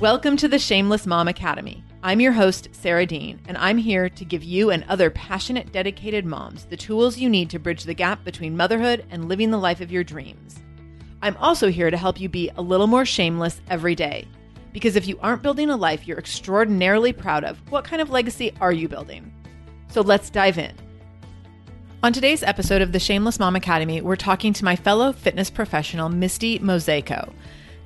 Welcome to the Shameless Mom Academy. I'm your host, Sarah Dean, and I'm here to give you and other passionate, dedicated moms the tools you need to bridge the gap between motherhood and living the life of your dreams. I'm also here to help you be a little more shameless every day. Because if you aren't building a life you're extraordinarily proud of, what kind of legacy are you building? So let's dive in. On today's episode of the Shameless Mom Academy, we're talking to my fellow fitness professional, Misty Mozejko.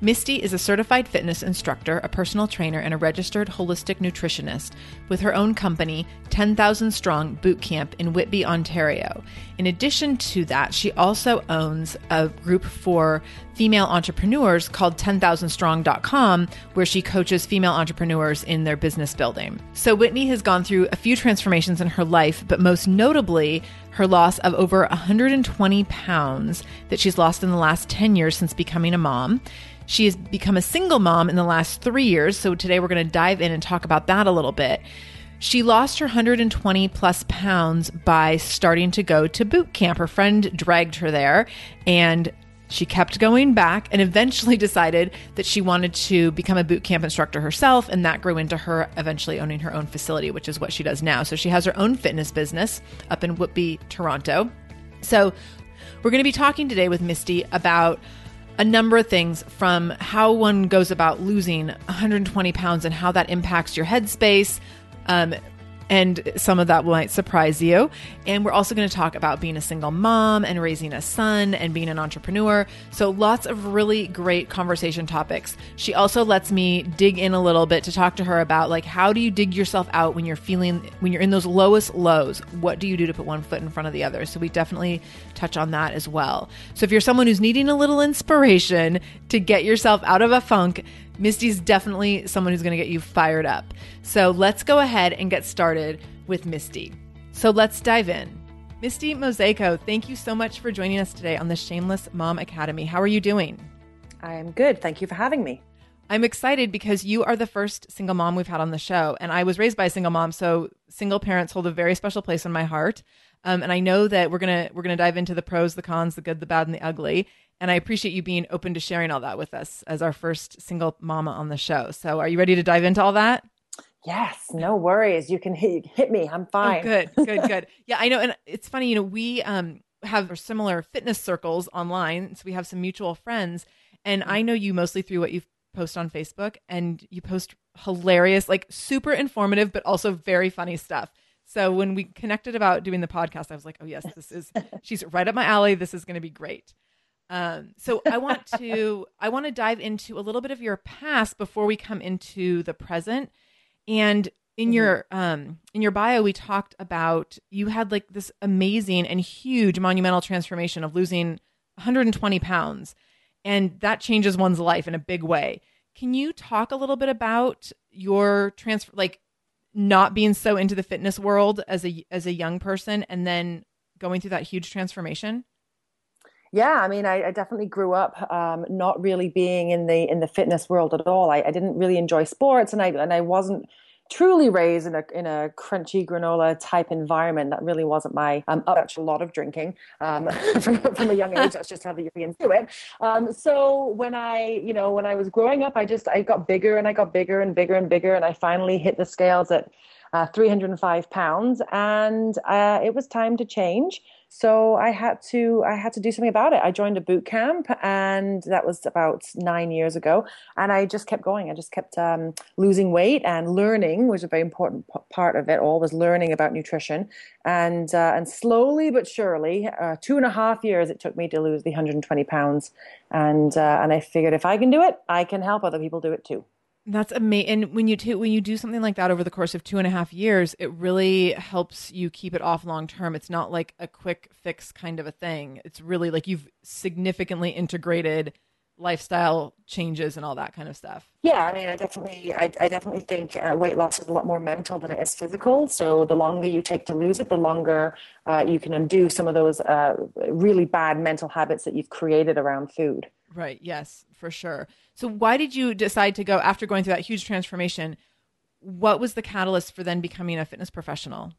Misty is a certified fitness instructor, a personal trainer, and a registered holistic nutritionist with her own company, 10,000 Strong Boot Camp in Whitby, Ontario. In addition to that, she also owns a group for female entrepreneurs called 10,000strong.com, where she coaches female entrepreneurs in their business building. So, Whitney has gone through a few transformations in her life, but most notably, her loss of over 120 pounds that she's lost in the last 10 years since becoming a mom. She has become a single mom in the last three years. So today we're going to dive in and talk about that a little bit. She lost her 120 plus pounds by starting to go to boot camp. Her friend dragged her there and she kept going back and eventually decided that she wanted to become a boot camp instructor herself. And that grew into her eventually owning her own facility, which is what she does now. So she has her own fitness business up in Whitby, Toronto. So we're going to be talking today with Misty about a number of things from how one goes about losing 120 pounds and how that impacts your headspace. Um, and some of that might surprise you. And we're also going to talk about being a single mom and raising a son and being an entrepreneur. So, lots of really great conversation topics. She also lets me dig in a little bit to talk to her about like how do you dig yourself out when you're feeling when you're in those lowest lows? What do you do to put one foot in front of the other? So, we definitely touch on that as well. So, if you're someone who's needing a little inspiration to get yourself out of a funk, Misty's definitely someone who's going to get you fired up. So let's go ahead and get started with Misty. So let's dive in. Misty Mozejko, thank you so much for joining us today on the Shameless Mom Academy. How are you doing? I am good. Thank you for having me. I'm excited because you are the first single mom we've had on the show. And I was raised by a single mom, so single parents hold a very special place in my heart. Um, and I know that we're gonna we're gonna dive into the pros, the cons, the good, the bad, and the ugly. And I appreciate you being open to sharing all that with us as our first single mama on the show. So, are you ready to dive into all that? Yes, no worries. You can hit, hit me. I'm fine. Oh, good, good, good. yeah, I know. And it's funny, you know, we um, have similar fitness circles online. So we have some mutual friends. And I know you mostly through what you post on Facebook and you post hilarious, like super informative, but also very funny stuff. So when we connected about doing the podcast, I was like, oh, yes, this is, she's right up my alley. This is going to be great. Um, so I want to I want to dive into a little bit of your past before we come into the present. And in mm-hmm. your um in your bio, we talked about you had like this amazing and huge monumental transformation of losing 120 pounds, and that changes one's life in a big way. Can you talk a little bit about your transfer, like not being so into the fitness world as a as a young person, and then going through that huge transformation? Yeah, I mean, I, I definitely grew up um, not really being in the in the fitness world at all. I, I, didn't really enjoy sports, and I and I wasn't truly raised in a in a crunchy granola type environment. That really wasn't my um, a lot of drinking um, from, from a young age. That's just how the Europeans do it. Um, so when I, you know, when I was growing up, I just I got bigger and I got bigger and bigger and bigger, and I finally hit the scales at uh, 305 pounds, and uh, it was time to change so I had to I had to do something about it. I joined a boot camp, and that was about nine years ago. And I just kept going. I just kept um, losing weight and learning which was a very important p- part of it. All was learning about nutrition, and uh, and slowly but surely, uh, two and a half years it took me to lose the 120 pounds. And uh, and I figured if I can do it, I can help other people do it too. That's amazing. And when you t- when you do something like that over the course of two and a half years, it really helps you keep it off long term. It's not like a quick fix kind of a thing. It's really like you've significantly integrated lifestyle changes and all that kind of stuff. Yeah, I mean, I definitely, I, I definitely think uh, weight loss is a lot more mental than it is physical. So the longer you take to lose it, the longer uh, you can undo some of those uh, really bad mental habits that you've created around food. Right. Yes, for sure. So why did you decide to go after going through that huge transformation? What was the catalyst for then becoming a fitness professional?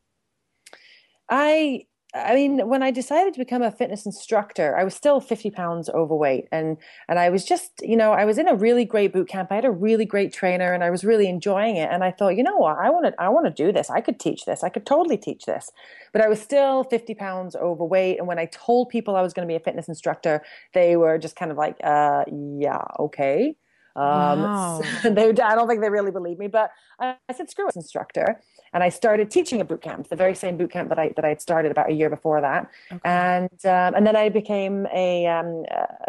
I I mean, when I decided to become a fitness instructor, I was still 50 pounds overweight. And, and I was just, you know, I was in a really great boot camp. I had a really great trainer and I was really enjoying it. And I thought, you know what? I want to, I want to do this. I could teach this. I could totally teach this. But I was still 50 pounds overweight. And when I told people I was going to be a fitness instructor, they were just kind of like, uh, yeah, okay. Um, wow. so they, I don't think they really believed me, but I, I said, screw it, instructor and I started teaching a boot camp, the very same boot camp that I that I had started about a year before that, okay. and um, and then I became a um,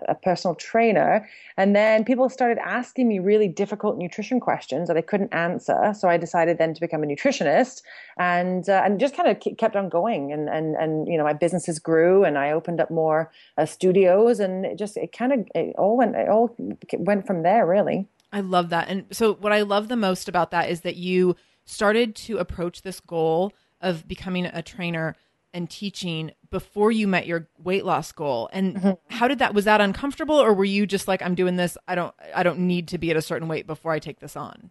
a personal trainer, and then people started asking me really difficult nutrition questions that I couldn't answer, so I decided then to become a nutritionist, and uh, and just kind of kept on going, and and and you know my businesses grew, and I opened up more uh, studios, and it just it kind of it all went it all went from there really. I love that, and so what I love the most about that is that you started to approach this goal of becoming a trainer and teaching before you met your weight loss goal and mm-hmm. how did that was that uncomfortable or were you just like i'm doing this i don't i don't need to be at a certain weight before i take this on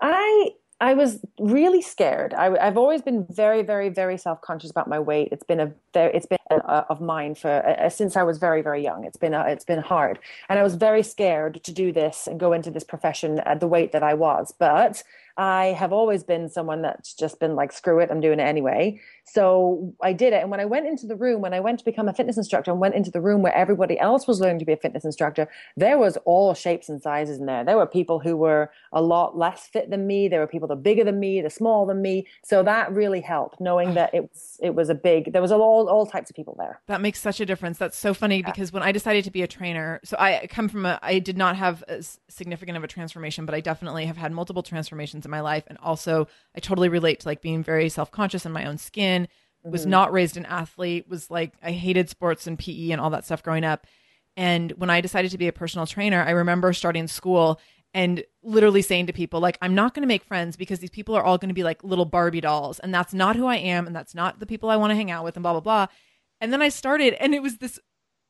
i I was really scared. I, have always been very, very, very self conscious about my weight. It's been a it's been a, of mine for uh, since I was very, very young. It's been a, it's been hard, and I was very scared to do this and go into this profession at the weight that I was. But I have always been someone that's just been like, screw it, I'm doing it anyway. So I did it. And when I went into the room, when I went to become a fitness instructor and went into the room where everybody else was learning to be a fitness instructor, there was all shapes and sizes in there. There were people who were a lot less fit than me. There were people that were bigger than me, the smaller than me. So that really helped knowing that it was, it was a big, there was all, all types of people there. That makes such a difference. That's so funny yeah. because when I decided to be a trainer, so I come from a, I did not have as significant of a transformation, but I definitely have had multiple transformations in my life. And also, I totally relate to like being very self conscious in my own skin. Mm-hmm. Was not raised an athlete. Was like I hated sports and PE and all that stuff growing up. And when I decided to be a personal trainer, I remember starting school and literally saying to people like i'm not going to make friends because these people are all going to be like little barbie dolls and that's not who i am and that's not the people i want to hang out with and blah blah blah and then i started and it was this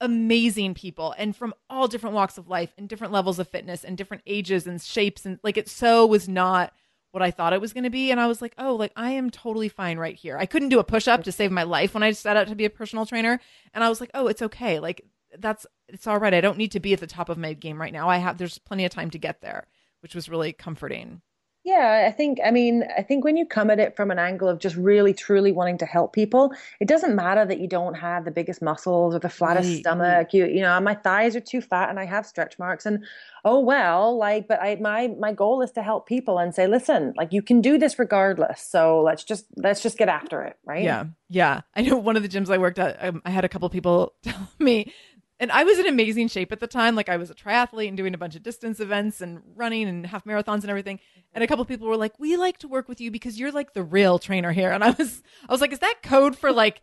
amazing people and from all different walks of life and different levels of fitness and different ages and shapes and like it so was not what I thought it was going to be and I was like, "Oh, like I am totally fine right here." I couldn't do a push-up to save my life when I set out to be a personal trainer and I was like, "Oh, it's okay. Like that's it's all right. I don't need to be at the top of my game right now. I have there's plenty of time to get there," which was really comforting. Yeah, I think, I mean, I think when you come at it from an angle of just really truly wanting to help people, it doesn't matter that you don't have the biggest muscles or the flattest right. stomach. You, you know, my thighs are too fat and I have stretch marks and oh well, like, but I, my, my goal is to help people and say, listen, like you can do this regardless. So let's just, let's just get after it. Right. Yeah. Yeah. I know one of the gyms I worked at, um, I had a couple people tell me and I was in amazing shape at the time. Like I was a triathlete and doing a bunch of distance events and running and half marathons and everything. And a mm-hmm. couple of people were like, "We like to work with you because you're like the real trainer here." And I was, I was like, "Is that code for like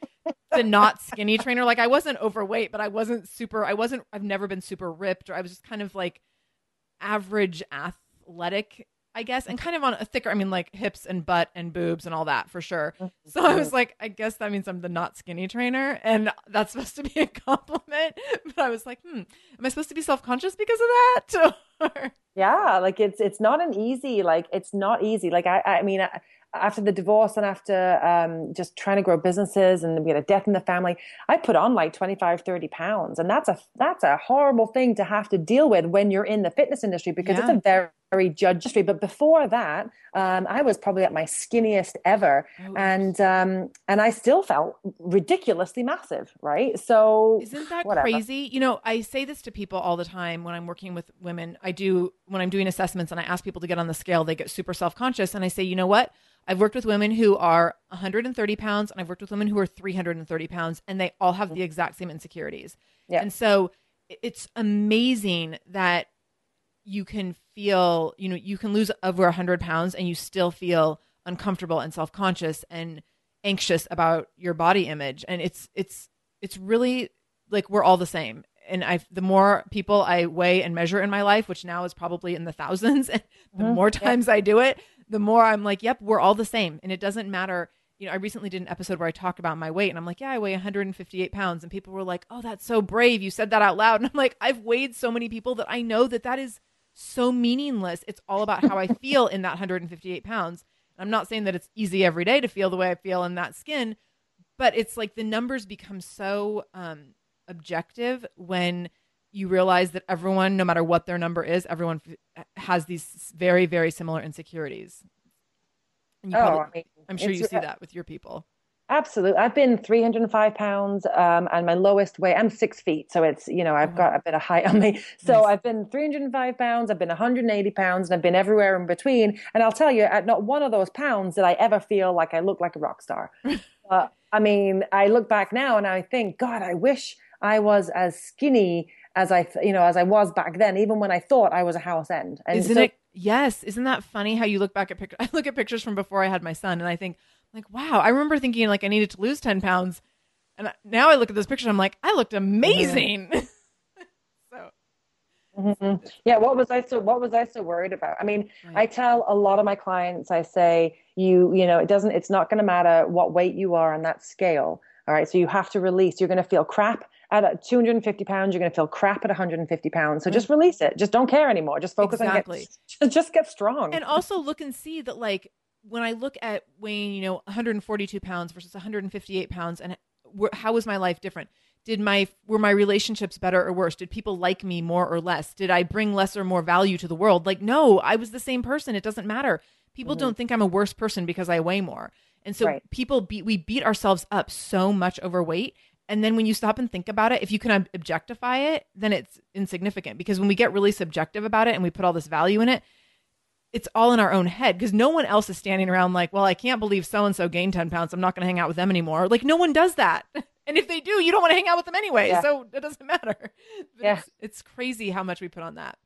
the not skinny trainer?" Like I wasn't overweight, but I wasn't super. I wasn't. I've never been super ripped, or I was just kind of like average athletic I guess, and kind of on a thicker, I mean, like hips and butt and boobs and all that for sure. Mm-hmm. So I was like, I guess that means I'm the not skinny trainer. And that's supposed to be a compliment. But I was like, hmm, am I supposed to be self conscious because of that? yeah, like it's, it's not an easy, like, it's not easy. Like, I, I mean, I, after the divorce and after um, just trying to grow businesses and we had a death in the family i put on like 25 30 pounds and that's a that's a horrible thing to have to deal with when you're in the fitness industry because yeah. it's a very very judge industry but before that um, i was probably at my skinniest ever oh. and um, and i still felt ridiculously massive right so isn't that whatever. crazy you know i say this to people all the time when i'm working with women i do when i'm doing assessments and i ask people to get on the scale they get super self-conscious and i say you know what I've worked with women who are 130 pounds, and I've worked with women who are 330 pounds, and they all have the exact same insecurities. Yeah. And so it's amazing that you can feel, you know, you can lose over 100 pounds and you still feel uncomfortable and self conscious and anxious about your body image. And it's, it's, it's really like we're all the same. And I, the more people I weigh and measure in my life, which now is probably in the thousands, the mm-hmm. more times yeah. I do it, the more I'm like, yep, we're all the same. And it doesn't matter. You know, I recently did an episode where I talked about my weight and I'm like, yeah, I weigh 158 pounds. And people were like, oh, that's so brave. You said that out loud. And I'm like, I've weighed so many people that I know that that is so meaningless. It's all about how I feel in that 158 pounds. I'm not saying that it's easy every day to feel the way I feel in that skin, but it's like the numbers become so um, objective when you realize that everyone, no matter what their number is, everyone f- has these very, very similar insecurities. And you oh, probably, I mean, I'm sure you see that with your people. Absolutely. I've been 305 pounds, um, and my lowest weight, I'm six feet. So it's, you know, I've oh. got a bit of height on me. So nice. I've been 305 pounds, I've been 180 pounds, and I've been everywhere in between. And I'll tell you, at not one of those pounds did I ever feel like I look like a rock star. uh, I mean, I look back now and I think, God, I wish I was as skinny as I, you know, as I was back then, even when I thought I was a house end. And Isn't so, it? Yes. Isn't that funny how you look back at pictures? I look at pictures from before I had my son and I think, like, wow, I remember thinking like I needed to lose 10 pounds. And now I look at those pictures, I'm like, I looked amazing. Mm-hmm. so. Mm-hmm. Yeah, what was I so what was I so worried about? I mean, right. I tell a lot of my clients, I say, you, you know, it doesn't, it's not going to matter what weight you are on that scale. All right. So you have to release. You're going to feel crap at 250 pounds, you're going to feel crap at 150 pounds. So mm. just release it. Just don't care anymore. Just focus exactly. on get, just get strong. And also look and see that like when I look at weighing, you know, 142 pounds versus 158 pounds, and how was my life different? Did my were my relationships better or worse? Did people like me more or less? Did I bring less or more value to the world? Like, no, I was the same person. It doesn't matter. People mm-hmm. don't think I'm a worse person because I weigh more. And so right. people beat we beat ourselves up so much over weight and then when you stop and think about it, if you can objectify it, then it's insignificant because when we get really subjective about it and we put all this value in it, it's all in our own head because no one else is standing around like, well, I can't believe so and so gained 10 pounds. I'm not going to hang out with them anymore. Like, no one does that. And if they do, you don't want to hang out with them anyway. Yeah. So it doesn't matter. But yeah. It's, it's, crazy how much we put on that.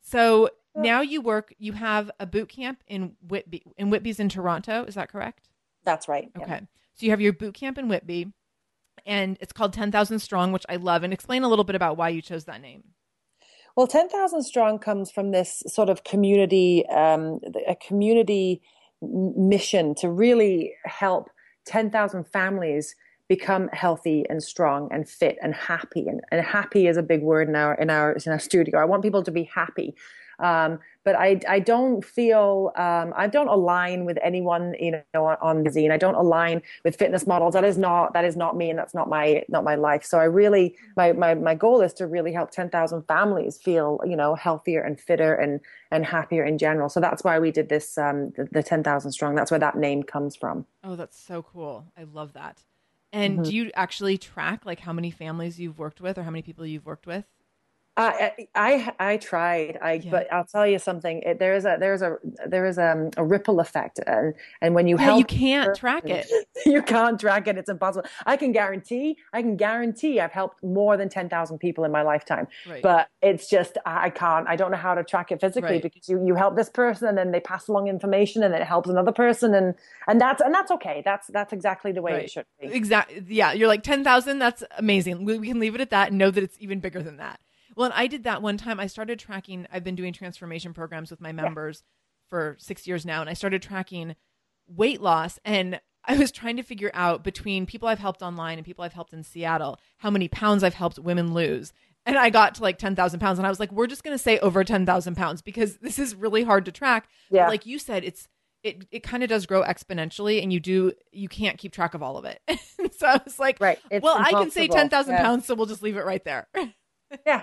So now you work, you have a boot camp in Whitby, in Whitby's in Toronto. Is that correct? That's right. Okay. Yeah. So you have your boot camp in Whitby and it's called 10,000 Strong, which I love. And explain a little bit about why you chose that name. Well, 10,000 Strong comes from this sort of community, um, a community mission to really help 10,000 families become healthy and strong and fit and happy. And, and happy is a big word in our, in our, in our studio. I want people to be happy. Um, but I, I don't feel um, I don't align with anyone you know on, on the zine. I don't align with fitness models. That is not that is not me, and that's not my not my life. So I really my my my goal is to really help ten thousand families feel you know healthier and fitter and and happier in general. So that's why we did this um, the, the ten thousand strong. That's where that name comes from. Oh, that's so cool. I love that. And mm-hmm. do you actually track like how many families you've worked with or how many people you've worked with? I, I I tried. I yeah. but I'll tell you something. It, there is a there is a there is a, um, a ripple effect, and and when you yeah, help, you can't track it. You can't track it. It's impossible. I can guarantee. I can guarantee. I've helped more than ten thousand people in my lifetime. Right. But it's just I can't. I don't know how to track it physically right. because you you help this person and then they pass along information and it helps another person and and that's and that's okay. That's that's exactly the way right. it should be. Exactly. Yeah. You're like ten thousand. That's amazing. We, we can leave it at that and know that it's even bigger than that. Well, and I did that one time. I started tracking, I've been doing transformation programs with my members yeah. for six years now, and I started tracking weight loss. And I was trying to figure out between people I've helped online and people I've helped in Seattle, how many pounds I've helped women lose. And I got to like 10,000 pounds. And I was like, we're just going to say over 10,000 pounds because this is really hard to track. Yeah. But like you said, it's, it, it kind of does grow exponentially and you do you can't keep track of all of it so i was like right it's well impossible. i can say 10000 yeah. pounds so we'll just leave it right there yeah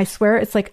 I swear it's like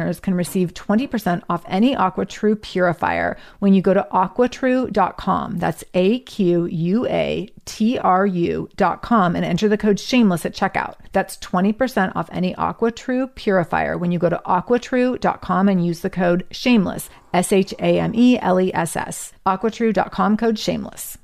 listeners can receive 20% off any AquaTrue purifier when you go to aquatrue.com. That's A Q U A T R U.com and enter the code shameless at checkout. That's 20% off any AquaTrue purifier when you go to aquatrue.com and use the code shameless, S H A M E L E S S. Aquatrue.com code shameless.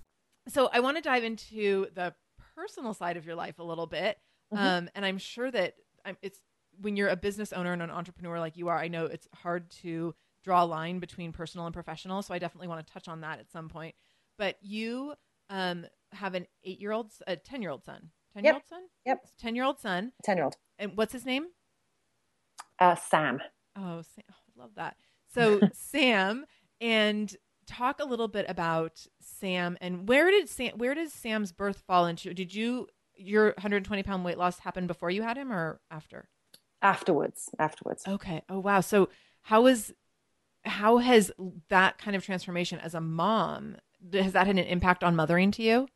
So I want to dive into the personal side of your life a little bit. Mm-hmm. Um, and I'm sure that it's when you're a business owner and an entrepreneur like you are, I know it's hard to draw a line between personal and professional. So I definitely want to touch on that at some point. But you um, have an eight year old, a 10 year old son. 10 year old son? Yep. 10 year old son. 10 year old. And what's his name? Uh, Sam. Oh, Sam. Oh, love that. So, Sam, and talk a little bit about Sam and where did Sam, where does Sam's birth fall into? Did you, your 120 pound weight loss happen before you had him or after? Afterwards, afterwards. Okay. Oh wow. So how is how has that kind of transformation as a mom has that had an impact on mothering to you?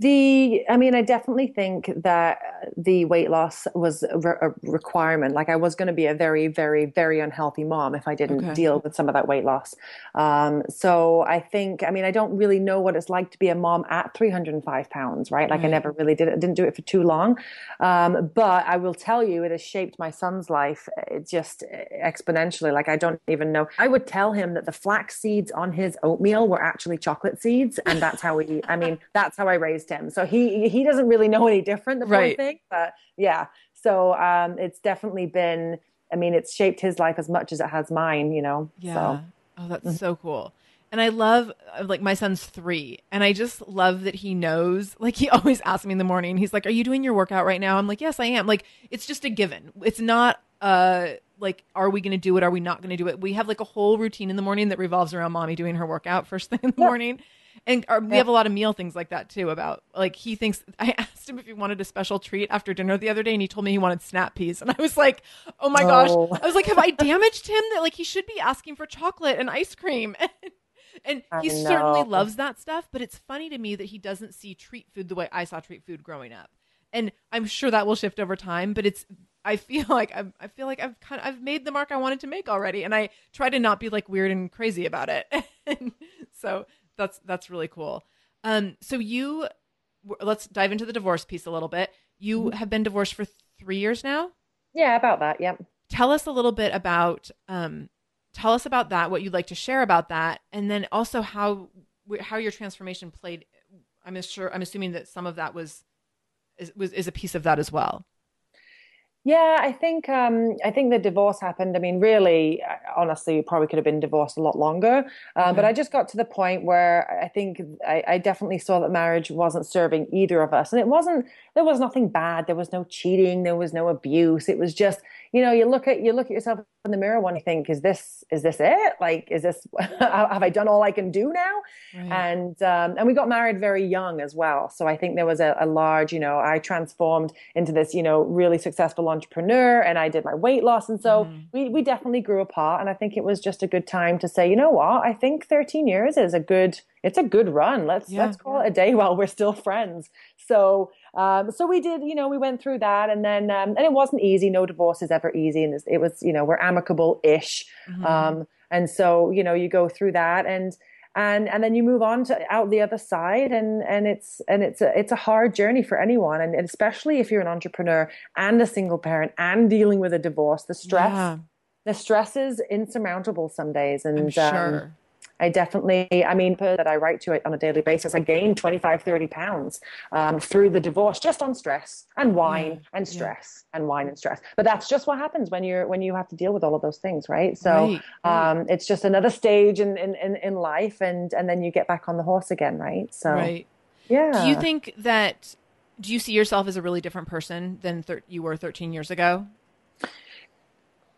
The, I mean, I definitely think that the weight loss was a, requirement. Like I was going to be a very, very, very unhealthy mom if I didn't okay. deal with some of that weight loss. Um, so I think, I mean, I don't really know what it's like to be a mom at 305 pounds, right? Like right. I never really did it, didn't do it for too long. Um, but I will tell you, it has shaped my son's life uh, just exponentially. Like I don't even know. I would tell him that the flax seeds on his oatmeal were actually chocolate seeds. And that's how we, I mean, that's how I raised him. So he he doesn't really know any different, the right. poor thing. But yeah. So um, it's definitely been. I mean, it's shaped his life as much as it has mine. You know. Yeah. So. Oh, that's mm-hmm. so cool. And I love, uh, like, my son's three, and I just love that he knows. Like, he always asks me in the morning, he's like, Are you doing your workout right now? I'm like, Yes, I am. Like, it's just a given. It's not, uh, like, are we going to do it? Are we not going to do it? We have like a whole routine in the morning that revolves around mommy doing her workout first thing in the morning and our, we have a lot of meal things like that too about like he thinks i asked him if he wanted a special treat after dinner the other day and he told me he wanted snap peas. And i was like oh my oh. gosh i was like have i damaged him? That like he should be asking for chocolate and ice cream. And he certainly loves that stuff but it's funny to me that he doesn't see treat food the way i saw treat food growing up. And i'm sure that will shift over time but it's I feel like i I feel like I've kind of I've made the mark I wanted to make already, and I try to not be like weird and crazy about it. so that's that's really cool. Um, so you let's dive into the divorce piece a little bit. You mm-hmm. have been divorced for three years now. Yeah, about that. Yep. Tell us a little bit about um, tell us about that. What you'd like to share about that, and then also how how your transformation played. I'm sure. I'm assuming that some of that was is, was is a piece of that as well. Yeah, I think um, I think the divorce happened. I mean, really, uh, honestly, probably could have been divorced a lot longer. Uh, mm-hmm. But I just got to the point where I think I, I, definitely saw that marriage wasn't serving either of us, and it wasn't. There was nothing bad. There was no cheating. There was no abuse. It was just you know, you look at you look at yourself in the mirror one you think, is this is this it? Like, is this have I done all I can do now? Right. And um, and we got married very young as well. So I think there was a, a large, you know, I transformed into this, you know, really successful entrepreneur, and I did my weight loss, and so mm. we we definitely grew apart. And I think it was just a good time to say, you know what, I think 13 years is a good it's a good run. Let's yeah. let's call it a day while we're still friends. So um, so we did, you know, we went through that, and then um, and it wasn't easy. No divorce is ever easy, and it was, you know, we're amicable ish. Mm-hmm. Um, and so you know, you go through that, and and and then you move on to out the other side, and and it's and it's a it's a hard journey for anyone, and, and especially if you're an entrepreneur and a single parent and dealing with a divorce, the stress. Yeah. The stress is insurmountable some days, and um, sure. I definitely, I mean, that I write to it on a daily basis, I gained 25, 30 pounds um, through the divorce just on stress and wine and stress yeah. and wine and stress. But that's just what happens when you're, when you have to deal with all of those things, right? So. Right. Um, it's just another stage in, in, in, in life and, and then you get back on the horse again, right? So, right. yeah. Do you think that, do you see yourself as a really different person than thir- you were 13 years ago?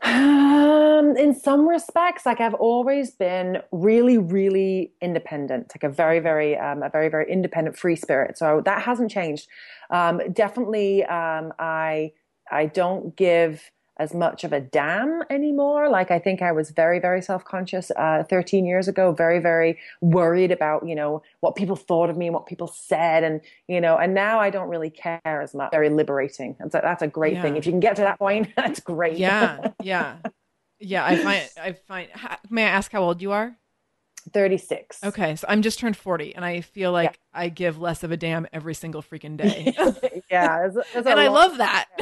Um, in some respects, like I've always been really, really independent, like a very, very, um, a very, very independent free spirit. So that hasn't changed. Um, definitely, um, I, I don't give as much of a damn anymore. Like I think I was very, very self-conscious uh, 13 years ago, very, very worried about, you know, what people thought of me and what people said. And, you know, and now I don't really care as much. Very liberating. And so that's a great yeah. thing. If you can get to that point, that's great. Yeah. Yeah. Yeah. I find, I find, may I ask how old you are? 36. Okay, so I'm just turned 40 and I feel like yeah. I give less of a damn every single freaking day. yeah, it's, it's and I love that.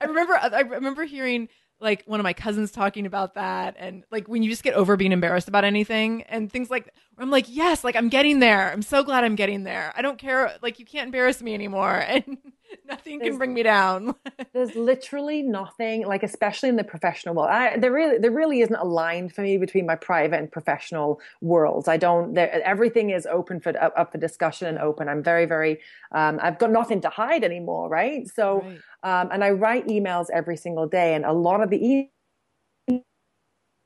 I remember I remember hearing like one of my cousins talking about that and like when you just get over being embarrassed about anything and things like I'm like, yes, like I'm getting there. I'm so glad I'm getting there. I don't care. Like you can't embarrass me anymore. And nothing there's, can bring me down. there's literally nothing, like especially in the professional world. I, there really, there really isn't a line for me between my private and professional worlds. I don't. There, everything is open for up, up, for discussion and open. I'm very, very. Um, I've got nothing to hide anymore, right? So, right. Um, and I write emails every single day, and a lot of the e-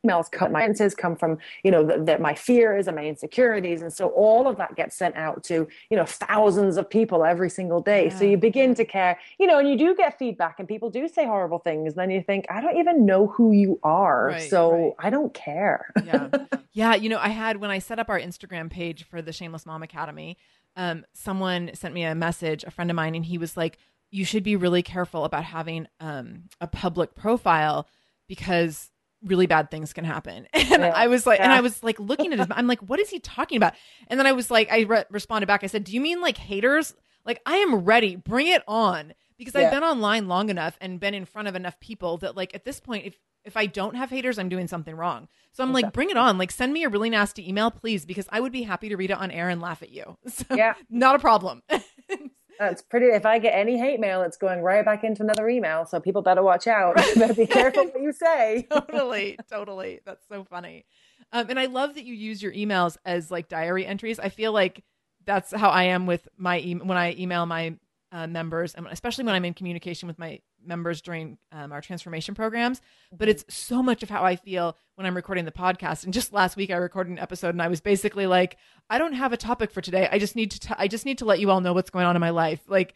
emails come, my answers come from, you know, that my fears and my insecurities. And so all of that gets sent out to, you know, thousands of people every single day. Yeah. So you begin to care, you know, and you do get feedback and people do say horrible things. And then you think, I don't even know who you are. Right, so right. I don't care. yeah. Yeah. You know, I had, when I set up our Instagram page for the Shameless Mom Academy, um, someone sent me a message, a friend of mine, and he was like, you should be really careful about having um, a public profile because really bad things can happen. And yeah. I was like, yeah. and I was like looking at him, I'm like, what is he talking about? And then I was like, I re- responded back. I said, do you mean like haters? Like, I am ready. Bring it on. Because yeah. I've been online long enough and been in front of enough people that, like, at this point, if if I don't have haters, I'm doing something wrong. So I'm exactly. like, bring it on. Like, send me a really nasty email, please, because I would be happy to read it on air and laugh at you. So, yeah, not a problem. That's pretty. If I get any hate mail, it's going right back into another email. So people better watch out. better be careful what you say. totally, totally. That's so funny. Um, and I love that you use your emails as like diary entries. I feel like that's how I am with my e- when I email my uh, members, and especially when I'm in communication with my members during um, our transformation programs. But it's so much of how I feel when I'm recording the podcast. And just last week, I recorded an episode, and I was basically like, I don't have a topic for today. I just need to. T- I just need to let you all know what's going on in my life. Like,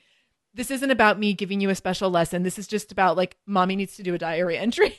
this isn't about me giving you a special lesson. This is just about like, mommy needs to do a diary entry.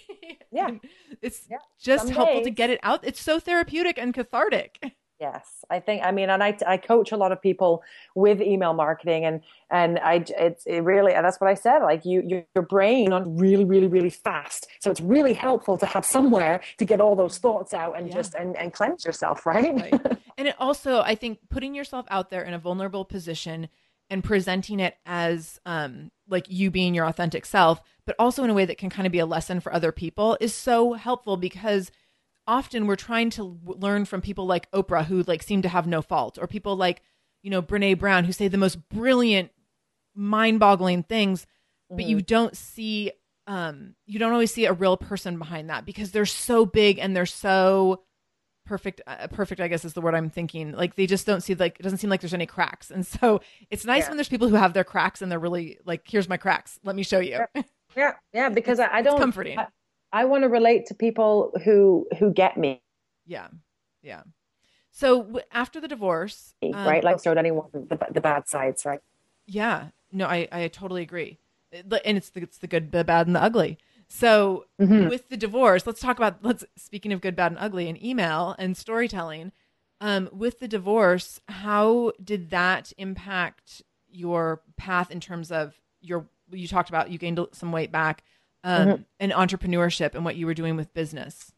yeah, it's yeah. just Some helpful days. to get it out. It's so therapeutic and cathartic. Yes, I think. I mean, and I, I coach a lot of people with email marketing, and and I it's it really that's what I said. Like you, your brain on really, really, really fast. So it's really helpful to have somewhere to get all those thoughts out and yeah. just and and cleanse yourself, right? right. and it also, I think, putting yourself out there in a vulnerable position and presenting it as um like you being your authentic self, but also in a way that can kind of be a lesson for other people is so helpful because often we're trying to learn from people like Oprah who like seem to have no fault or people like, you know, Brené Brown who say the most brilliant, mind-boggling things, mm-hmm. but you mm-hmm. don't see um you don't always see a real person behind that because they're so big and they're so perfect uh, perfect i guess is the word i'm thinking like they just don't see like it doesn't seem like there's any cracks and so it's nice yeah. when there's people who have their cracks and they're really like here's my cracks let me show you yeah yeah, yeah because I, I, don't comforting I, I want to relate to people who who get me. Yeah, yeah. So after the divorce, um, right? Like showed anyone the, the bad sides, right? Yeah. No, I I totally agree. And it's the it's the good, the bad, and the ugly. So mm-hmm. with the divorce, let's talk about let's speaking of good, bad, and ugly and email and storytelling. Um, with the divorce, how did that impact your path in terms of your? You talked about you gained some weight back um, mm-hmm. and entrepreneurship and what you were doing with business?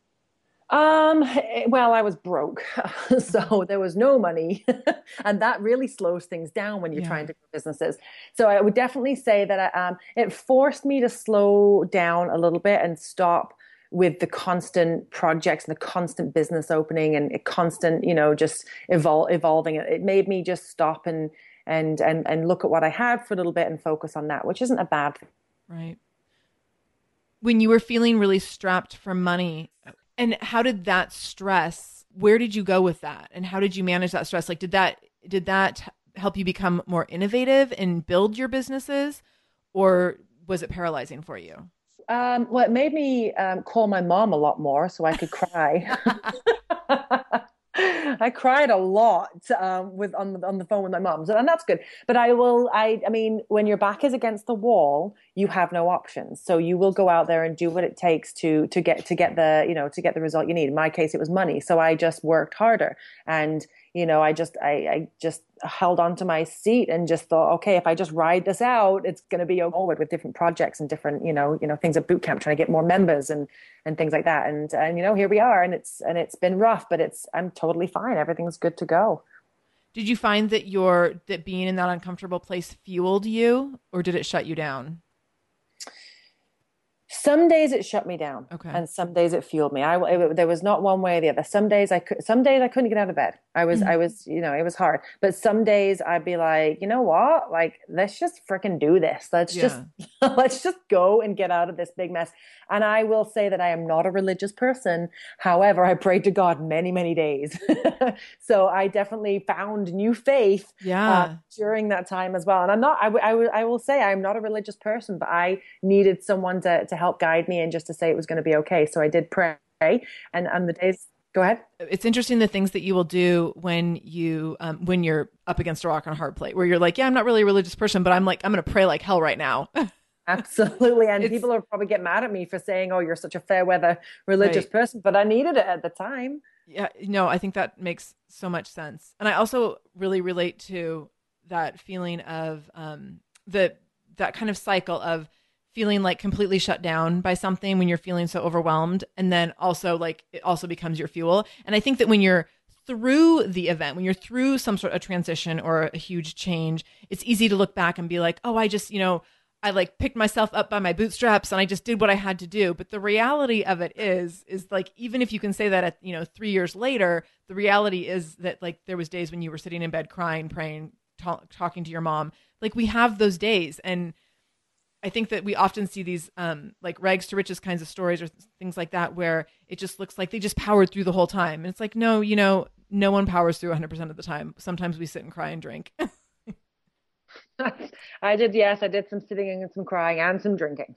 Um, well, I was broke, so there was no money, and that really slows things down when you're yeah. trying to grow businesses. So I would definitely say that um, it forced me to slow down a little bit and stop with the constant projects and the constant business opening and constant, you know, just evol- evolving. It made me just stop and and and and look at what I had for a little bit and focus on that, which isn't a bad thing. Right when you were feeling really strapped for money and how did that stress where did you go with that? And how did you manage that stress? Like did that did that help you become more innovative and build your businesses or was it paralyzing for you? Um, well it made me um, call my mom a lot more so i could cry I cried a lot um, with on the, on the phone with my mom, and that's good. But I will. I I mean, when your back is against the wall, you have no options. So you will go out there and do what it takes to to get to get the you know to get the result you need. In my case, it was money, so I just worked harder and you know, I just I, I just held onto my seat and just thought, okay, if I just ride this out, it's going to be forward oh, with different projects and different, you know, you know, things at boot camp, trying to get more members and and things like that. And and you know, here we are, and it's and it's been rough, but it's I'm totally fine. Everything's good to go. Did you find that your that being in that uncomfortable place fueled you, or did it shut you down? Some days it shut me down okay. and some days it fueled me. I it, there was not one way or the other. Some days i could some days i couldn't get out of bed. I was mm-hmm. i was you know it was hard. But some days i'd be like you know what? Like let's just freaking do this. Let's yeah. just let's just go and get out of this big mess. And i will say that i am not a religious person. However i prayed to god many many days. So i definitely found new faith uh, yeah. uh, during that time as well. And i'm not I, I, I will say i'm not a religious person but i needed someone to, to help guide me and just to say it was going to be okay. So I did pray And on the days Go ahead. It's interesting the things that you will do when you um, when you're up against a rock on a hard plate, where you're like, yeah, I'm not really a religious person, but I'm like, I'm going to pray like hell right now. Absolutely. And it's, people will probably get mad at me for saying, oh, you're such a fair weather religious right. person, but I needed it at the time. Yeah, no, I think that makes so much sense. And I also really relate to that feeling of um, the that kind of cycle of feeling like completely shut down by something when you're feeling so overwhelmed and then also like it also becomes your fuel. And i think that when you're through the event when you're through some sort of transition or a huge change it's easy to look back and be like oh i just you know i like picked myself up by my bootstraps and i just did what i had to do. But the reality of it is is like even if you can say that at you know 3 years later the reality is that like there was days when you were sitting in bed crying praying talking to your mom. Like we have those days and I think that we often see these um, like rags to riches kinds of stories or things like that where it just looks like they just powered through the whole time. And it's like, no, you know, no one powers through 100% of the time. Sometimes we sit and cry and drink. I did, yes. I did some sitting and some crying and some drinking.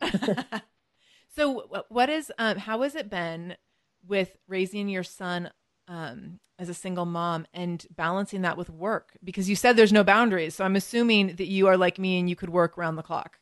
so, what is, um, how has it been with raising your son um, as a single mom and balancing that with work? Because you said there's no boundaries. So, I'm assuming that you are like me and you could work around the clock.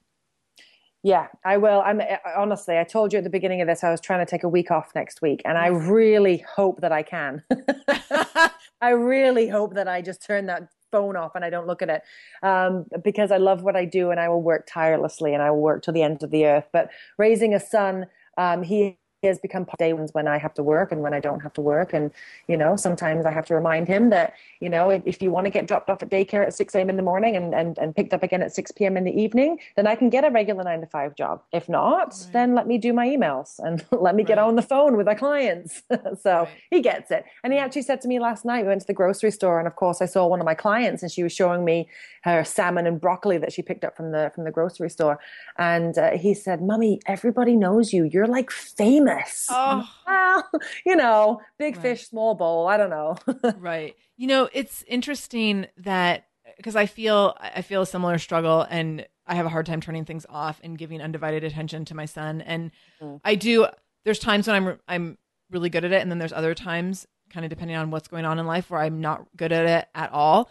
Yeah, I will. I'm honestly, I told you at the beginning of this, I was trying to take a week off next week, and I really hope that I can. I really hope that I just turn that phone off and I don't look at it um, because I love what I do and I will work tirelessly and I will work to the end of the earth. But raising a son, um, he has become day ones when I have to work and when I don't have to work. And, you know, sometimes I have to remind him that, you know, if, if you want to get dropped off at daycare at 6 a.m. in the morning and, and, and picked up again at 6 p.m. in the evening, then I can get a regular nine to five job. If not, right. then let me do my emails and let me right. get on the phone with my clients. so right. he gets it. And he actually said to me last night, we went to the grocery store and of course I saw one of my clients and she was showing me her salmon and broccoli that she picked up from the, from the grocery store. And uh, he said, mommy, everybody knows you. You're like famous this. Oh. Well, you know, big right. fish, small bowl. I don't know. right. You know, it's interesting that because I feel I feel a similar struggle and I have a hard time turning things off and giving undivided attention to my son. And mm. I do. There's times when I'm I'm really good at it, and then there's other times, kind of depending on what's going on in life, where I'm not good at it at all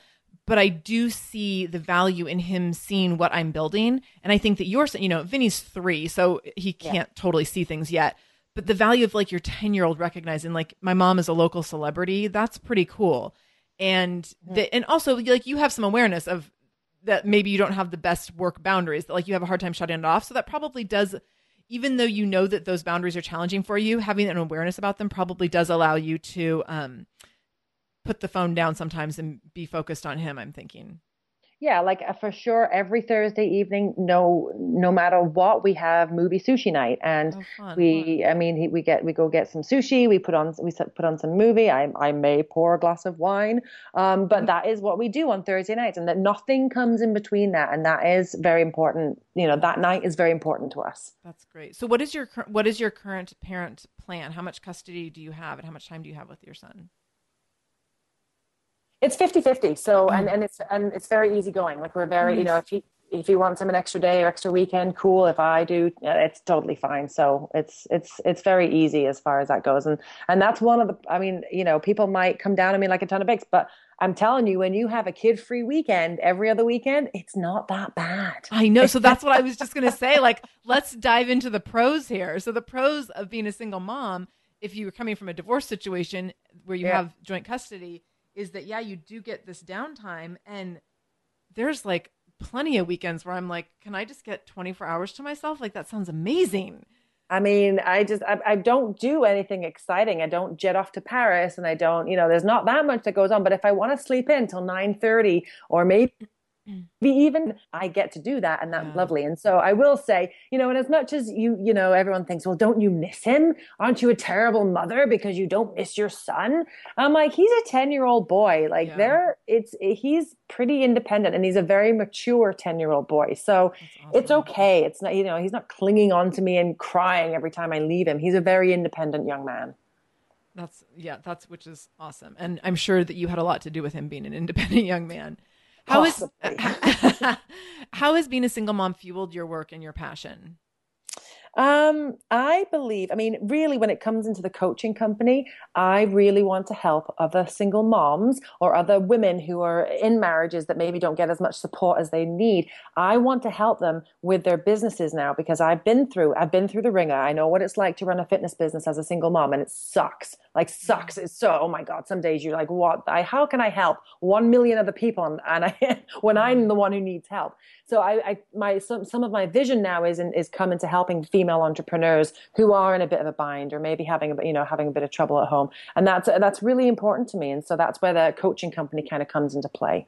but I do see the value in him seeing what I'm building. And I think that you're, you know, Vinny's three, so he can't yeah. totally see things yet but the value of like your 10 year old recognizing like my mom is a local celebrity that's pretty cool. And the, and also like you have some awareness of that maybe you don't have the best work boundaries that like you have a hard time shutting it off. So that probably does even though you know that those boundaries are challenging for you having an awareness about them probably does allow you to um put the phone down sometimes and be focused on him i'm thinking yeah, like uh, for sure, every Thursday evening, no, no matter what, we have movie sushi night, and oh, we. I mean, we get we go get some sushi, we put on we put on some movie. I I may pour a glass of wine, um, but mm-hmm. that is what we do on Thursday nights, and that nothing comes in between that, and that is very important. You know, that night is very important to us. That's great. So, what is your what is your current parent plan? How much custody do you have, and how much time do you have with your son? It's 50 50. So, mm. and, and it's, and it's very easy going. Like we're very, you know, if he, if he wants him an extra day or extra weekend, cool. If I do, it's totally fine. So it's it's it's very easy as far as that goes, and and that's one of the. I mean, you know, people might come down on me like a ton of bricks, but I'm telling you, when you have a kid-free weekend every other weekend, it's not that bad. I know. So that's what I was just gonna say. Like, let's dive into the pros here. So the pros of being a single mom, if you were coming from a divorce situation where you yeah. have joint custody is that yeah, you do get this downtime and there's like plenty of weekends where I'm like, can I just get 24 hours to myself? Like that sounds amazing. I mean, I just I, I, don't do anything exciting. I don't jet off to Paris, and I don't, you know, there's not that much that goes on. But if I want to sleep in till nine thirty, or maybe Mm. even I get to do that and that's yeah. lovely. And so I will say, you know, and as much as you, you know, everyone thinks, well, don't you miss him? Aren't you a terrible mother because you don't miss your son? I'm like, he's a 10 year old boy. Like yeah. there, it's, he's pretty independent and he's a very mature 10 year old boy. So awesome. it's okay. It's not, you know, he's not clinging on to me and crying every time I leave him. He's a very independent young man. That's, yeah, that's, which is awesome. And I'm sure that you had a lot to do with him being an independent young man. How is how has being a single mom fueled your work and your passion? Um, I believe, I mean, really, when it comes into the coaching company, I really want to help other single moms or other women who are in marriages that maybe don't get as much support as they need. I want to help them with their businesses now because I've been through, I've been through the ringer. I know what it's like to run a fitness business as a single mom and it sucks. Like sucks. It's so, oh my God, some days you're like, what? I, how can I help one million other people? And, and I, when I'm the one who needs help. So I, I my, some, some of my vision now is, in, is coming to helping female entrepreneurs who are in a bit of a bind or maybe having a, you know, having a bit of trouble at home. And that's, that's really important to me. And so that's where the coaching company kind of comes into play.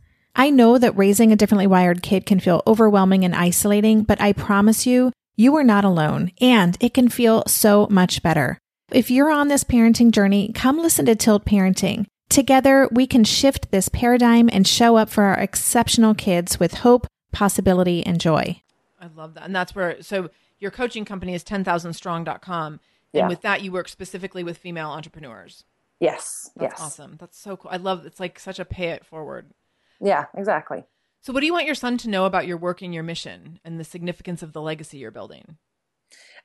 I know that raising a differently wired kid can feel overwhelming and isolating, but I promise you, you are not alone and it can feel so much better. If you're on this parenting journey, come listen to Tilt Parenting. Together, we can shift this paradigm and show up for our exceptional kids with hope, possibility, and joy. I love that. And that's where, so your coaching company is 10,000strong.com. And Yeah. with that, you work specifically with female entrepreneurs. Yes. That's yes. awesome. That's so cool. I love it's like such a pay it forward. Yeah, exactly. So, what do you want your son to know about your work and your mission and the significance of the legacy you're building?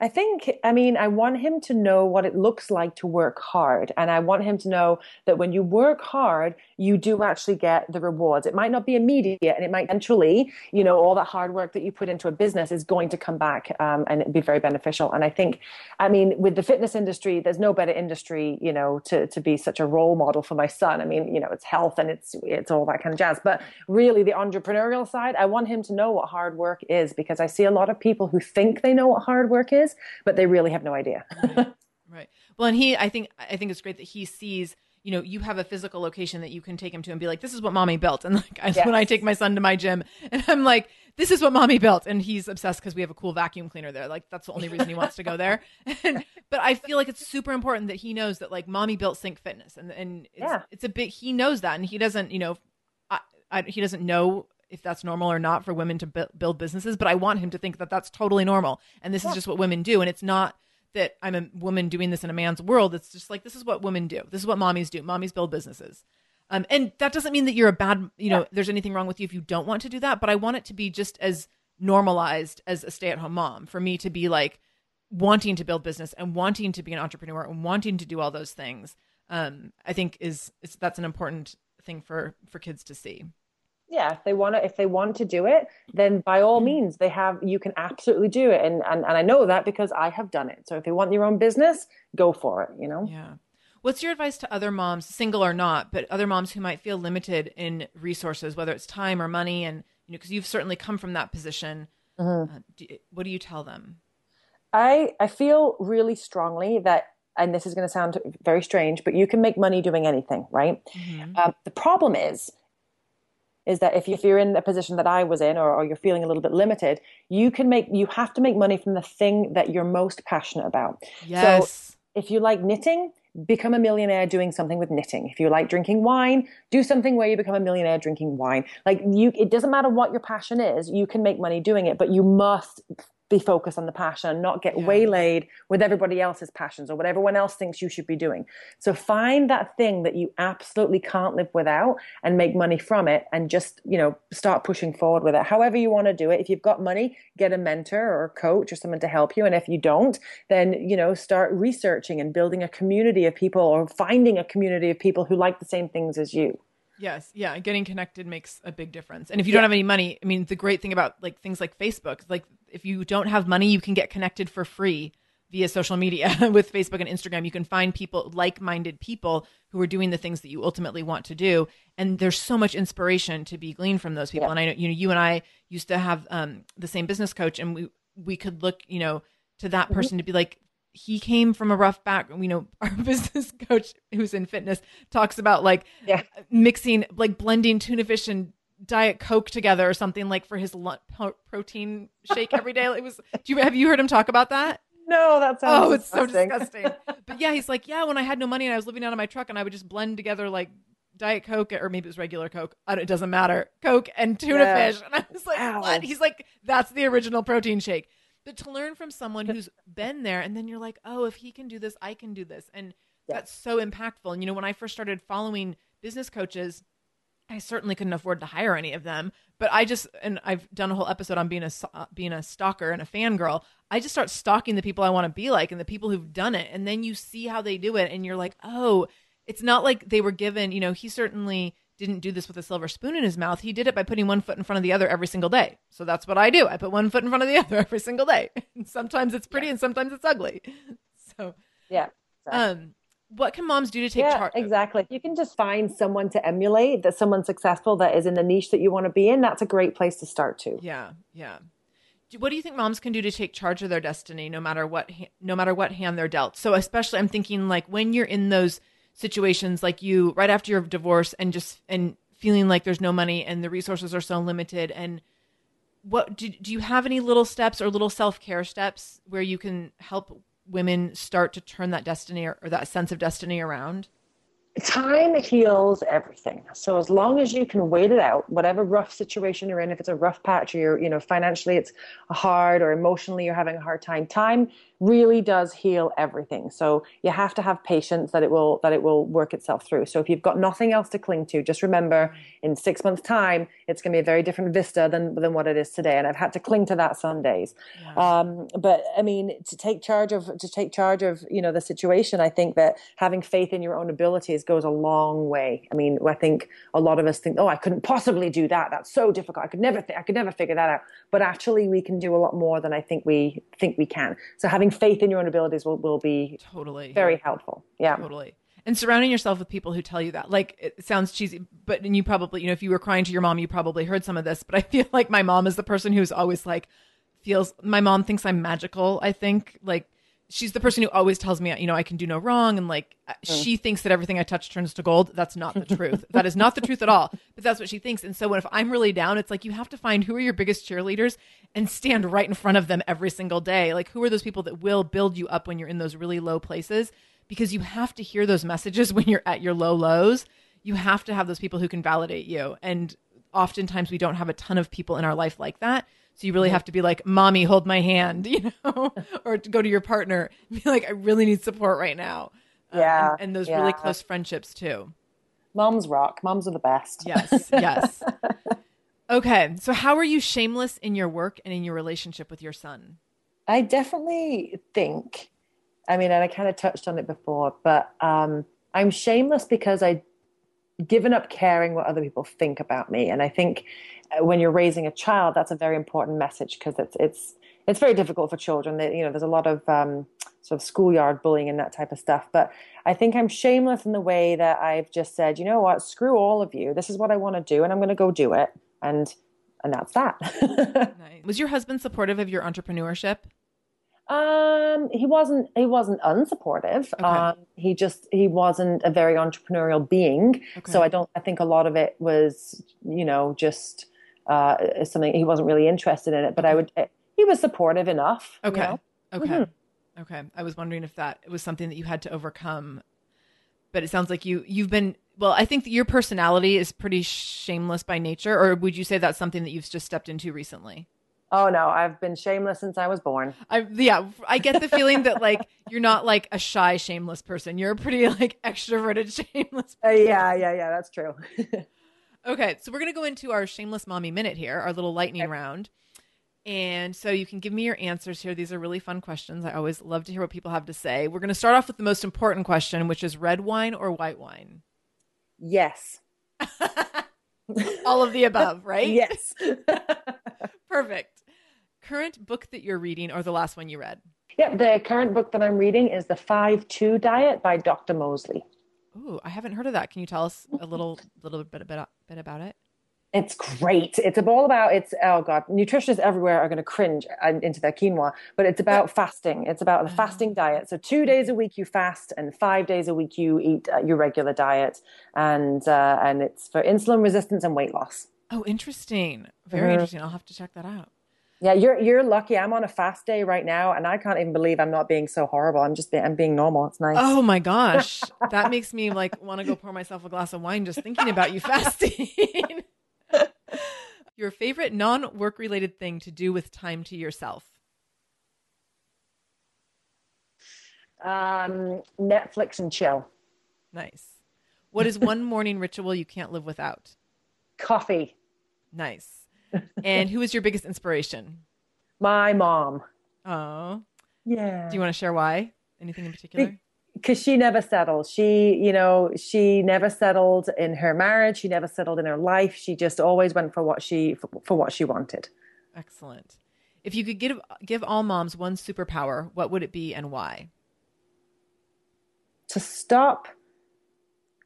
I think, I mean, I want him to know what it looks like to work hard. And I want him to know that when you work hard, you do actually get the rewards. It might not be immediate and it might eventually, you know, all that hard work that you put into a business is going to come back um, and be very beneficial. And I think, I mean, with the fitness industry, there's no better industry, you know, to, to be such a role model for my son. I mean, you know, it's health and it's, it's all that kind of jazz. But really, the entrepreneurial side, I want him to know what hard work is because I see a lot of people who think they know what hard work is, but they really have no idea. Right. Well, and he, I think, I think it's great that he sees, you know, you have a physical location that you can take him to and be like, this is what mommy built. And like, I, when I take my son to my gym and I'm like, this is what mommy built. And he's obsessed because we have a cool vacuum cleaner there. Like, that's the only reason he wants to go there. And, but I feel like it's super important that he knows that like mommy built Sync Fitness. And, and it's, Yeah. it's a big, he knows that. And he doesn't, you know, I, I, he doesn't know if that's normal or not for women to bu- build businesses, but I want him to think that that's totally normal. And this is just what women do. And it's not that I'm a woman doing this in a man's world. It's just like, this is what women do. This is what mommies do. Mommies build businesses. Um, and that doesn't mean that you're a bad, you know, there's anything wrong with you if you don't want to do that. But I want it to be just as normalized as a stay at home mom for me to be like wanting to build business and wanting to be an entrepreneur and wanting to do all those things. Um, I think is, is that's an important thing for, for kids to see. Yeah if they want to if they want to do it then by all means they have you can absolutely do it. And, and and i know that because i have done it. So if you want your own business go for it you know? Yeah. What's your advice to other moms, single or not, but other moms who might feel limited in resources, whether it's time or money, and you know, because you've certainly come from that position. Uh, do, what do you tell them? i i feel really strongly that and this is going to sound very strange but you can make money doing anything right? Um, the problem is is that if, if you're in a position that I was in or, or you're feeling a little bit limited, you can make you have to make money from the thing that you're most passionate about. Yes. So if you like knitting, become a millionaire doing something with knitting. If you like drinking wine, do something where you become a millionaire drinking wine. Like you it doesn't matter what your passion is, you can make money doing it, but you must be focused on the passion, not get yeah. waylaid with everybody else's passions or what everyone else thinks you should be doing. So find that thing that you absolutely can't live without and make money from it and just, you know, start pushing forward with it. However you want to do it. If you've got money, get a mentor or a coach or someone to help you. And if you don't, then, you know, start researching and building a community of people or finding a community of people who like the same things as you. Yes, yeah, getting connected makes a big difference. And if you don't have any money, I mean, the great thing about like things like Facebook, like if you don't have money, you can get connected for free via social media with Facebook and Instagram. You can find people, like minded people who are doing the things that you ultimately want to do. And there's so much inspiration to be gleaned from those people. Yeah. And I know, you know, you and I used to have um, the same business coach, and we, we could look, you know, to that mm-hmm. person mm-hmm. to be like, he came from a rough background. you know our business coach who's in fitness talks about like yeah. mixing like blending tuna fish and diet coke together or something like for his protein shake every day. It was. Do you have you heard him talk about that? No, that sounds. Oh, it's disgusting. so disgusting. but yeah, he's like, yeah, when I had no money and I was living out of my truck and I would just blend together like diet coke or maybe it was regular coke. it doesn't matter. Coke and tuna yeah. fish. And I was like, what? He's like, that's the original protein shake. But to learn from someone who's been there, and then you're like, oh, if he can do this, I can do this, and yeah. that's so impactful. And you know, when I first started following business coaches I certainly couldn't afford to hire any of them, but I just and I've done a whole episode on being a being a stalker and a fangirl. I just start stalking the people I want to be like and the people who've done it, and then you see how they do it, and you're like, oh, it's not like they were given. You know, he certainly didn't do this with a silver spoon in his mouth. He did it by putting one foot in front of the other every single day. So that's what I do. I put one foot in front of the other every single day. And sometimes it's pretty, yeah. and sometimes it's ugly. So yeah. Exactly. Um what can moms do to take yeah, charge? Exactly. You can just find someone to emulate that someone successful that is in the niche that you want to be in. That's a great place to start too. Yeah. Yeah. What do you think moms can do to take charge of their destiny no matter what no matter what hand they're dealt? So especially I'm thinking like when you're in those situations like you right after your divorce and just and feeling like there's no money and the resources are so limited and what do, do you have any little steps or little self-care steps where you can help women start to turn that destiny or, or that sense of destiny around? time heals everything. So as long as you can wait it out, whatever rough situation you're in, if it's a rough patch or you're, you know, financially it's hard or emotionally you're having a hard time, time really does heal everything. So you have to have patience that it will that it will work itself through. So if you've got nothing else to cling to, just remember in six months' time it's going to be a very different vista than than what it is today. And I've had to cling to that some days. Yeah. Um, but I mean, to take charge of to take charge of you know the situation, I think that having faith in your own abilities goes a long way. I mean, I think a lot of us think, oh, I couldn't possibly do that. That's so difficult. I could never th- I could never figure that out. But actually, we can do a lot more than I think we think we can. So having having faith in your own abilities will, will be totally very helpful. Yeah. Totally. And surrounding yourself with people who tell you that. Like it sounds cheesy, but and you probably, you know, if you were crying to your mom, you probably heard some of this, but I feel like my mom is the person who's always like feels my mom thinks I'm magical, I think. Like she's the person who always tells me, you know, I can do no wrong. And like, mm. she thinks that everything I touch turns to gold. That's not the truth. that is not the truth at all. But that's what she thinks. And so when, if I'm really down, it's like you have to find who are your biggest cheerleaders and stand right in front of them every single day. Like, who are those people that will build you up when you're in those really low places? Because you have to hear those messages when you're at your low lows. You have to have those people who can validate you. And oftentimes we don't have a ton of people in our life like that. So you really have to be like, "Mommy, hold my hand," you know, or to go to your partner, be like, "I really need support right now." Yeah, um, and, and, those yeah. really close friendships too. Moms rock. Moms are the best. Yes, yes. okay, so how are you shameless in your work and in your relationship with your son? I definitely think. I mean, and I kind of touched on it before, but um, I'm shameless because I given up caring what other people think about me, and I think uh, when you're raising a child, that's a very important message because it's it's it's very difficult for children. They, you know, there's a lot of um, sort of schoolyard bullying and that type of stuff. But I think I'm shameless in the way that I've just said, you know what, screw all of you. This is what I want to do, and I'm going to go do it. And and that's that. nice. Was your husband supportive of your entrepreneurship? Um, he wasn't. He wasn't unsupportive. Okay. Um, he just he wasn't a very entrepreneurial being. Okay. So I don't. I think a lot of it was, you know, just uh, something he wasn't really interested in it. But I would. He was supportive enough. you Okay. know? Okay. Mhm. Okay. I was wondering if that was something that you had to overcome. But it sounds like you you've been well, I think that your personality is pretty shameless by nature or would you say that's something that you've just stepped into recently? Oh no, I've been shameless since I was born. I yeah, I get the feeling that like you're not like a shy shameless person. You're a pretty like extroverted shameless. Uh, yeah, yeah, yeah. That's true. Okay, so we're going to go into our shameless mommy minute here, our little lightning round. And so you can give me your answers here. These are really fun questions. I always love to hear what people have to say. We're going to start off with the most important question, which is red wine or white wine? yes. All of the above, right? Yes. Perfect. Current book that you're reading or the last one you read? yep. The current book that I'm reading is the Five Two Diet by Dr. Mosley. Ooh, I haven't heard of that. Can you tell us a little little bit about bit about it? It's great. It's all about it's oh god, nutritionists everywhere are going to cringe uh, into their quinoa, but it's about fasting. It's about the fasting diet. So two days a week you fast, and five days a week you eat uh, your regular diet, and uh, and it's for insulin resistance and weight loss. Oh, interesting. Very Mhm. interesting. I'll have to check that out. Yeah, you're you're lucky. I'm on a fast day right now, and I can't even believe I'm not being so horrible. I'm just being, I'm being normal. It's nice. Oh my gosh. That makes me like want to go pour myself a glass of wine just thinking about you fasting. Your favorite non work related thing to do with time to yourself? Um, Netflix and chill. Nice. What is one morning ritual you can't live without? Coffee. Nice. And who is your biggest inspiration? My mom. Oh, Yeah. do you want to share why? Anything in particular? because she never settled. She, you know, she never settled in her marriage. She never settled in her life. She just always went for what she for, for what she wanted. Excellent. If you could give give all moms one superpower, what would it be and why? To stop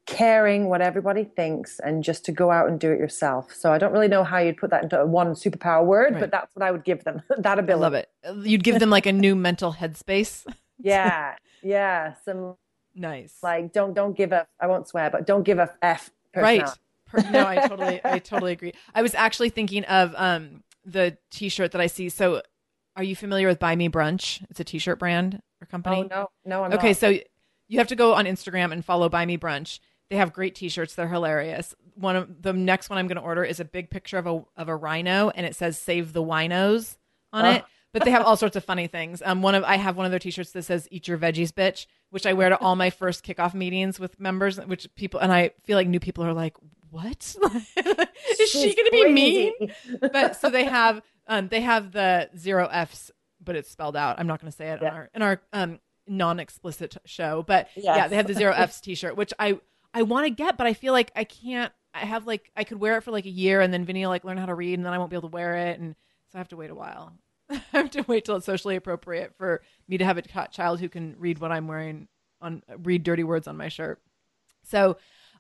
caring what everybody thinks and just to go out and do it yourself. So I don't really know how you'd put that into one superpower word, Right. but that's what I would give them. that I ability. love it. You'd give them like a new mental headspace. Yeah. Yeah. Some Nice. like don't don't give a I won't swear, but don't give a F right. Per- no i totally i totally agree i was actually thinking of um the t-shirt that i see so are you familiar with buy me brunch it's a t-shirt brand or company Oh no, no, I'm okay not. so you have to go on instagram and follow buy me brunch they have great t-shirts. They're hilarious. One of the next one i'm going to order is a big picture of a of a rhino and it says save the winos on Oh. it but they have all sorts of funny things. Um one of i have one of their t-shirts that says eat your veggies bitch which i wear to all my first kickoff meetings with members which people and i feel like new people are like what? Is she going to be mean? but so they have um they have the zero f's but it's spelled out. I'm not going to say it in our in our um non-explicit show but yeah they have the zero f's t-shirt which i i want to get but i feel like i can't i have like i could wear it for like a year and then vinny will like learn how to read and then i won't be able to wear it and so i have to wait a while. I have to wait till it's socially appropriate for me to have a child who can read what i'm wearing on read dirty words on my shirt. So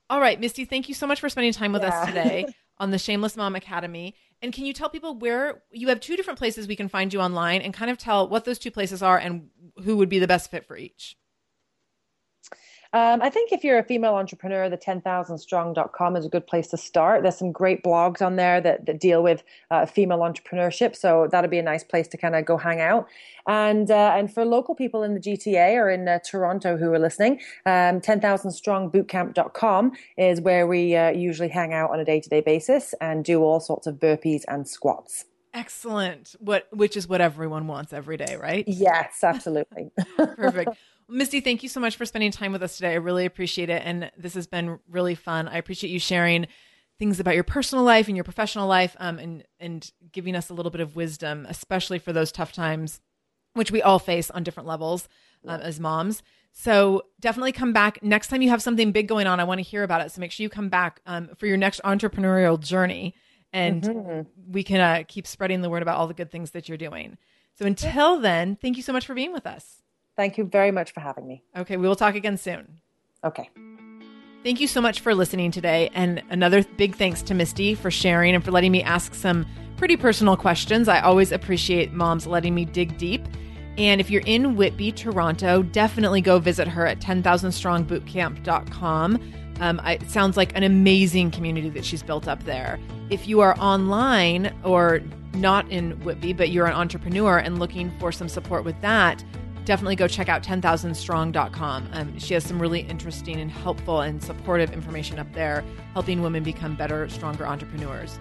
all right misty thank you so much for spending time with us today on the shameless mom academy. And can you tell people where you have two different places we can find you online and kind of tell what those two places are and who would be the best fit for each Um, I think if you're a female entrepreneur, the 10,000strong.com is a good place to start. There's some great blogs on there that, that deal with uh, female entrepreneurship. So that'd be a nice place to kind of go hang out. And uh, and for local people in the GTA or in uh, Toronto who are listening, um, 10,000strongbootcamp.com is where we uh, usually hang out on a day to day basis and do all sorts of burpees and squats. excellent what which is what everyone wants every day right Yes, absolutely. Perfect. Misty, thank you so much for spending time with us today. I really appreciate it. And this has been really fun. I appreciate you sharing things about your personal life and your professional life um, and, and giving us a little bit of wisdom, especially for those tough times, which we all face on different levels um, as moms. So definitely come back. Next time you have something big going on, I want to hear about it. So make sure you come back um, for your next entrepreneurial journey and we can uh, keep spreading the word about all the good things that you're doing. So until then, thank you so much for being with us. Thank you very much for having me. Okay, we will talk again soon. Okay. Thank you so much for listening today. And another big thanks to Misty for sharing and for letting me ask some pretty personal questions. I always appreciate moms letting me dig deep. And if you're in Whitby, Toronto, definitely go visit her at 10,000strongbootcamp.com. Um, I, it sounds like an amazing community that she's built up there. If you are online or not in Whitby, but you're an entrepreneur and looking for some support with that, definitely go check out 10,000strong.com. Um, she has some really interesting and helpful and supportive information up there, helping women become better, stronger entrepreneurs.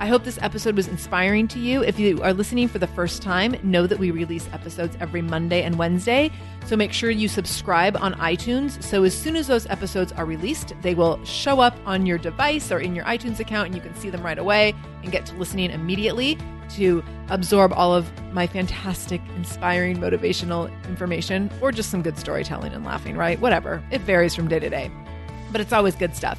I hope this episode was inspiring to you. If you are listening for the first time, know that we release episodes every Monday and Wednesday. So make sure you subscribe on iTunes. So as soon as those episodes are released, they will show up on your device or in your iTunes account and you can see them right away and get to listening immediately to absorb all of my fantastic, inspiring, motivational information or just some good storytelling and laughing, right? Whatever. It varies from day to day, but it's always good stuff.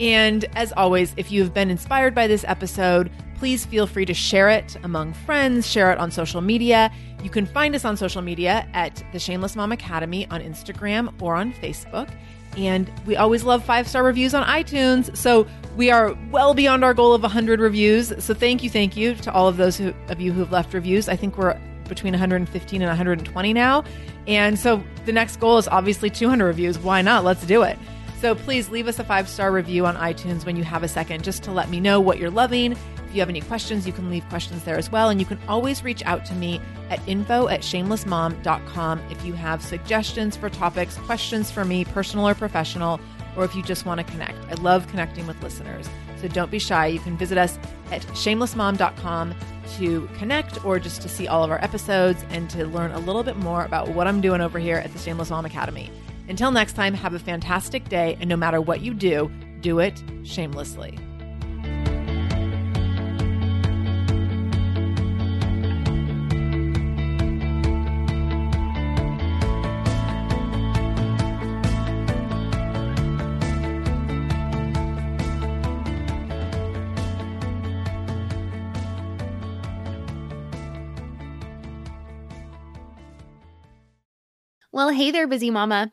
And as always, if you've been inspired by this episode, please feel free to share it among friends, share it on social media. You can find us on social media at the Shameless Mom Academy on Instagram or on Facebook. And we always love five star reviews on iTunes. So we are well beyond our goal of 100 reviews. So thank you, thank you to all of those who, of you who have left reviews. I think we're between 115 and 120 now. And so the next goal is obviously 200 reviews. Why not? Let's do it. So please leave us a five star review on iTunes when you have a second, just to let me know what you're loving. If you have any questions, you can leave questions there as well. And you can always reach out to me at info at shamelessmom.com if you have suggestions for topics, questions for me, personal or professional, or if you just want to connect. I love connecting with listeners. So don't be shy. You can visit us at shamelessmom.com to connect or just to see all of our episodes and to learn a little bit more about what I'm doing over here at the Shameless Mom Academy. Until next time, have a fantastic day, and no matter what you do, do it shamelessly. Well, hey there, busy mama.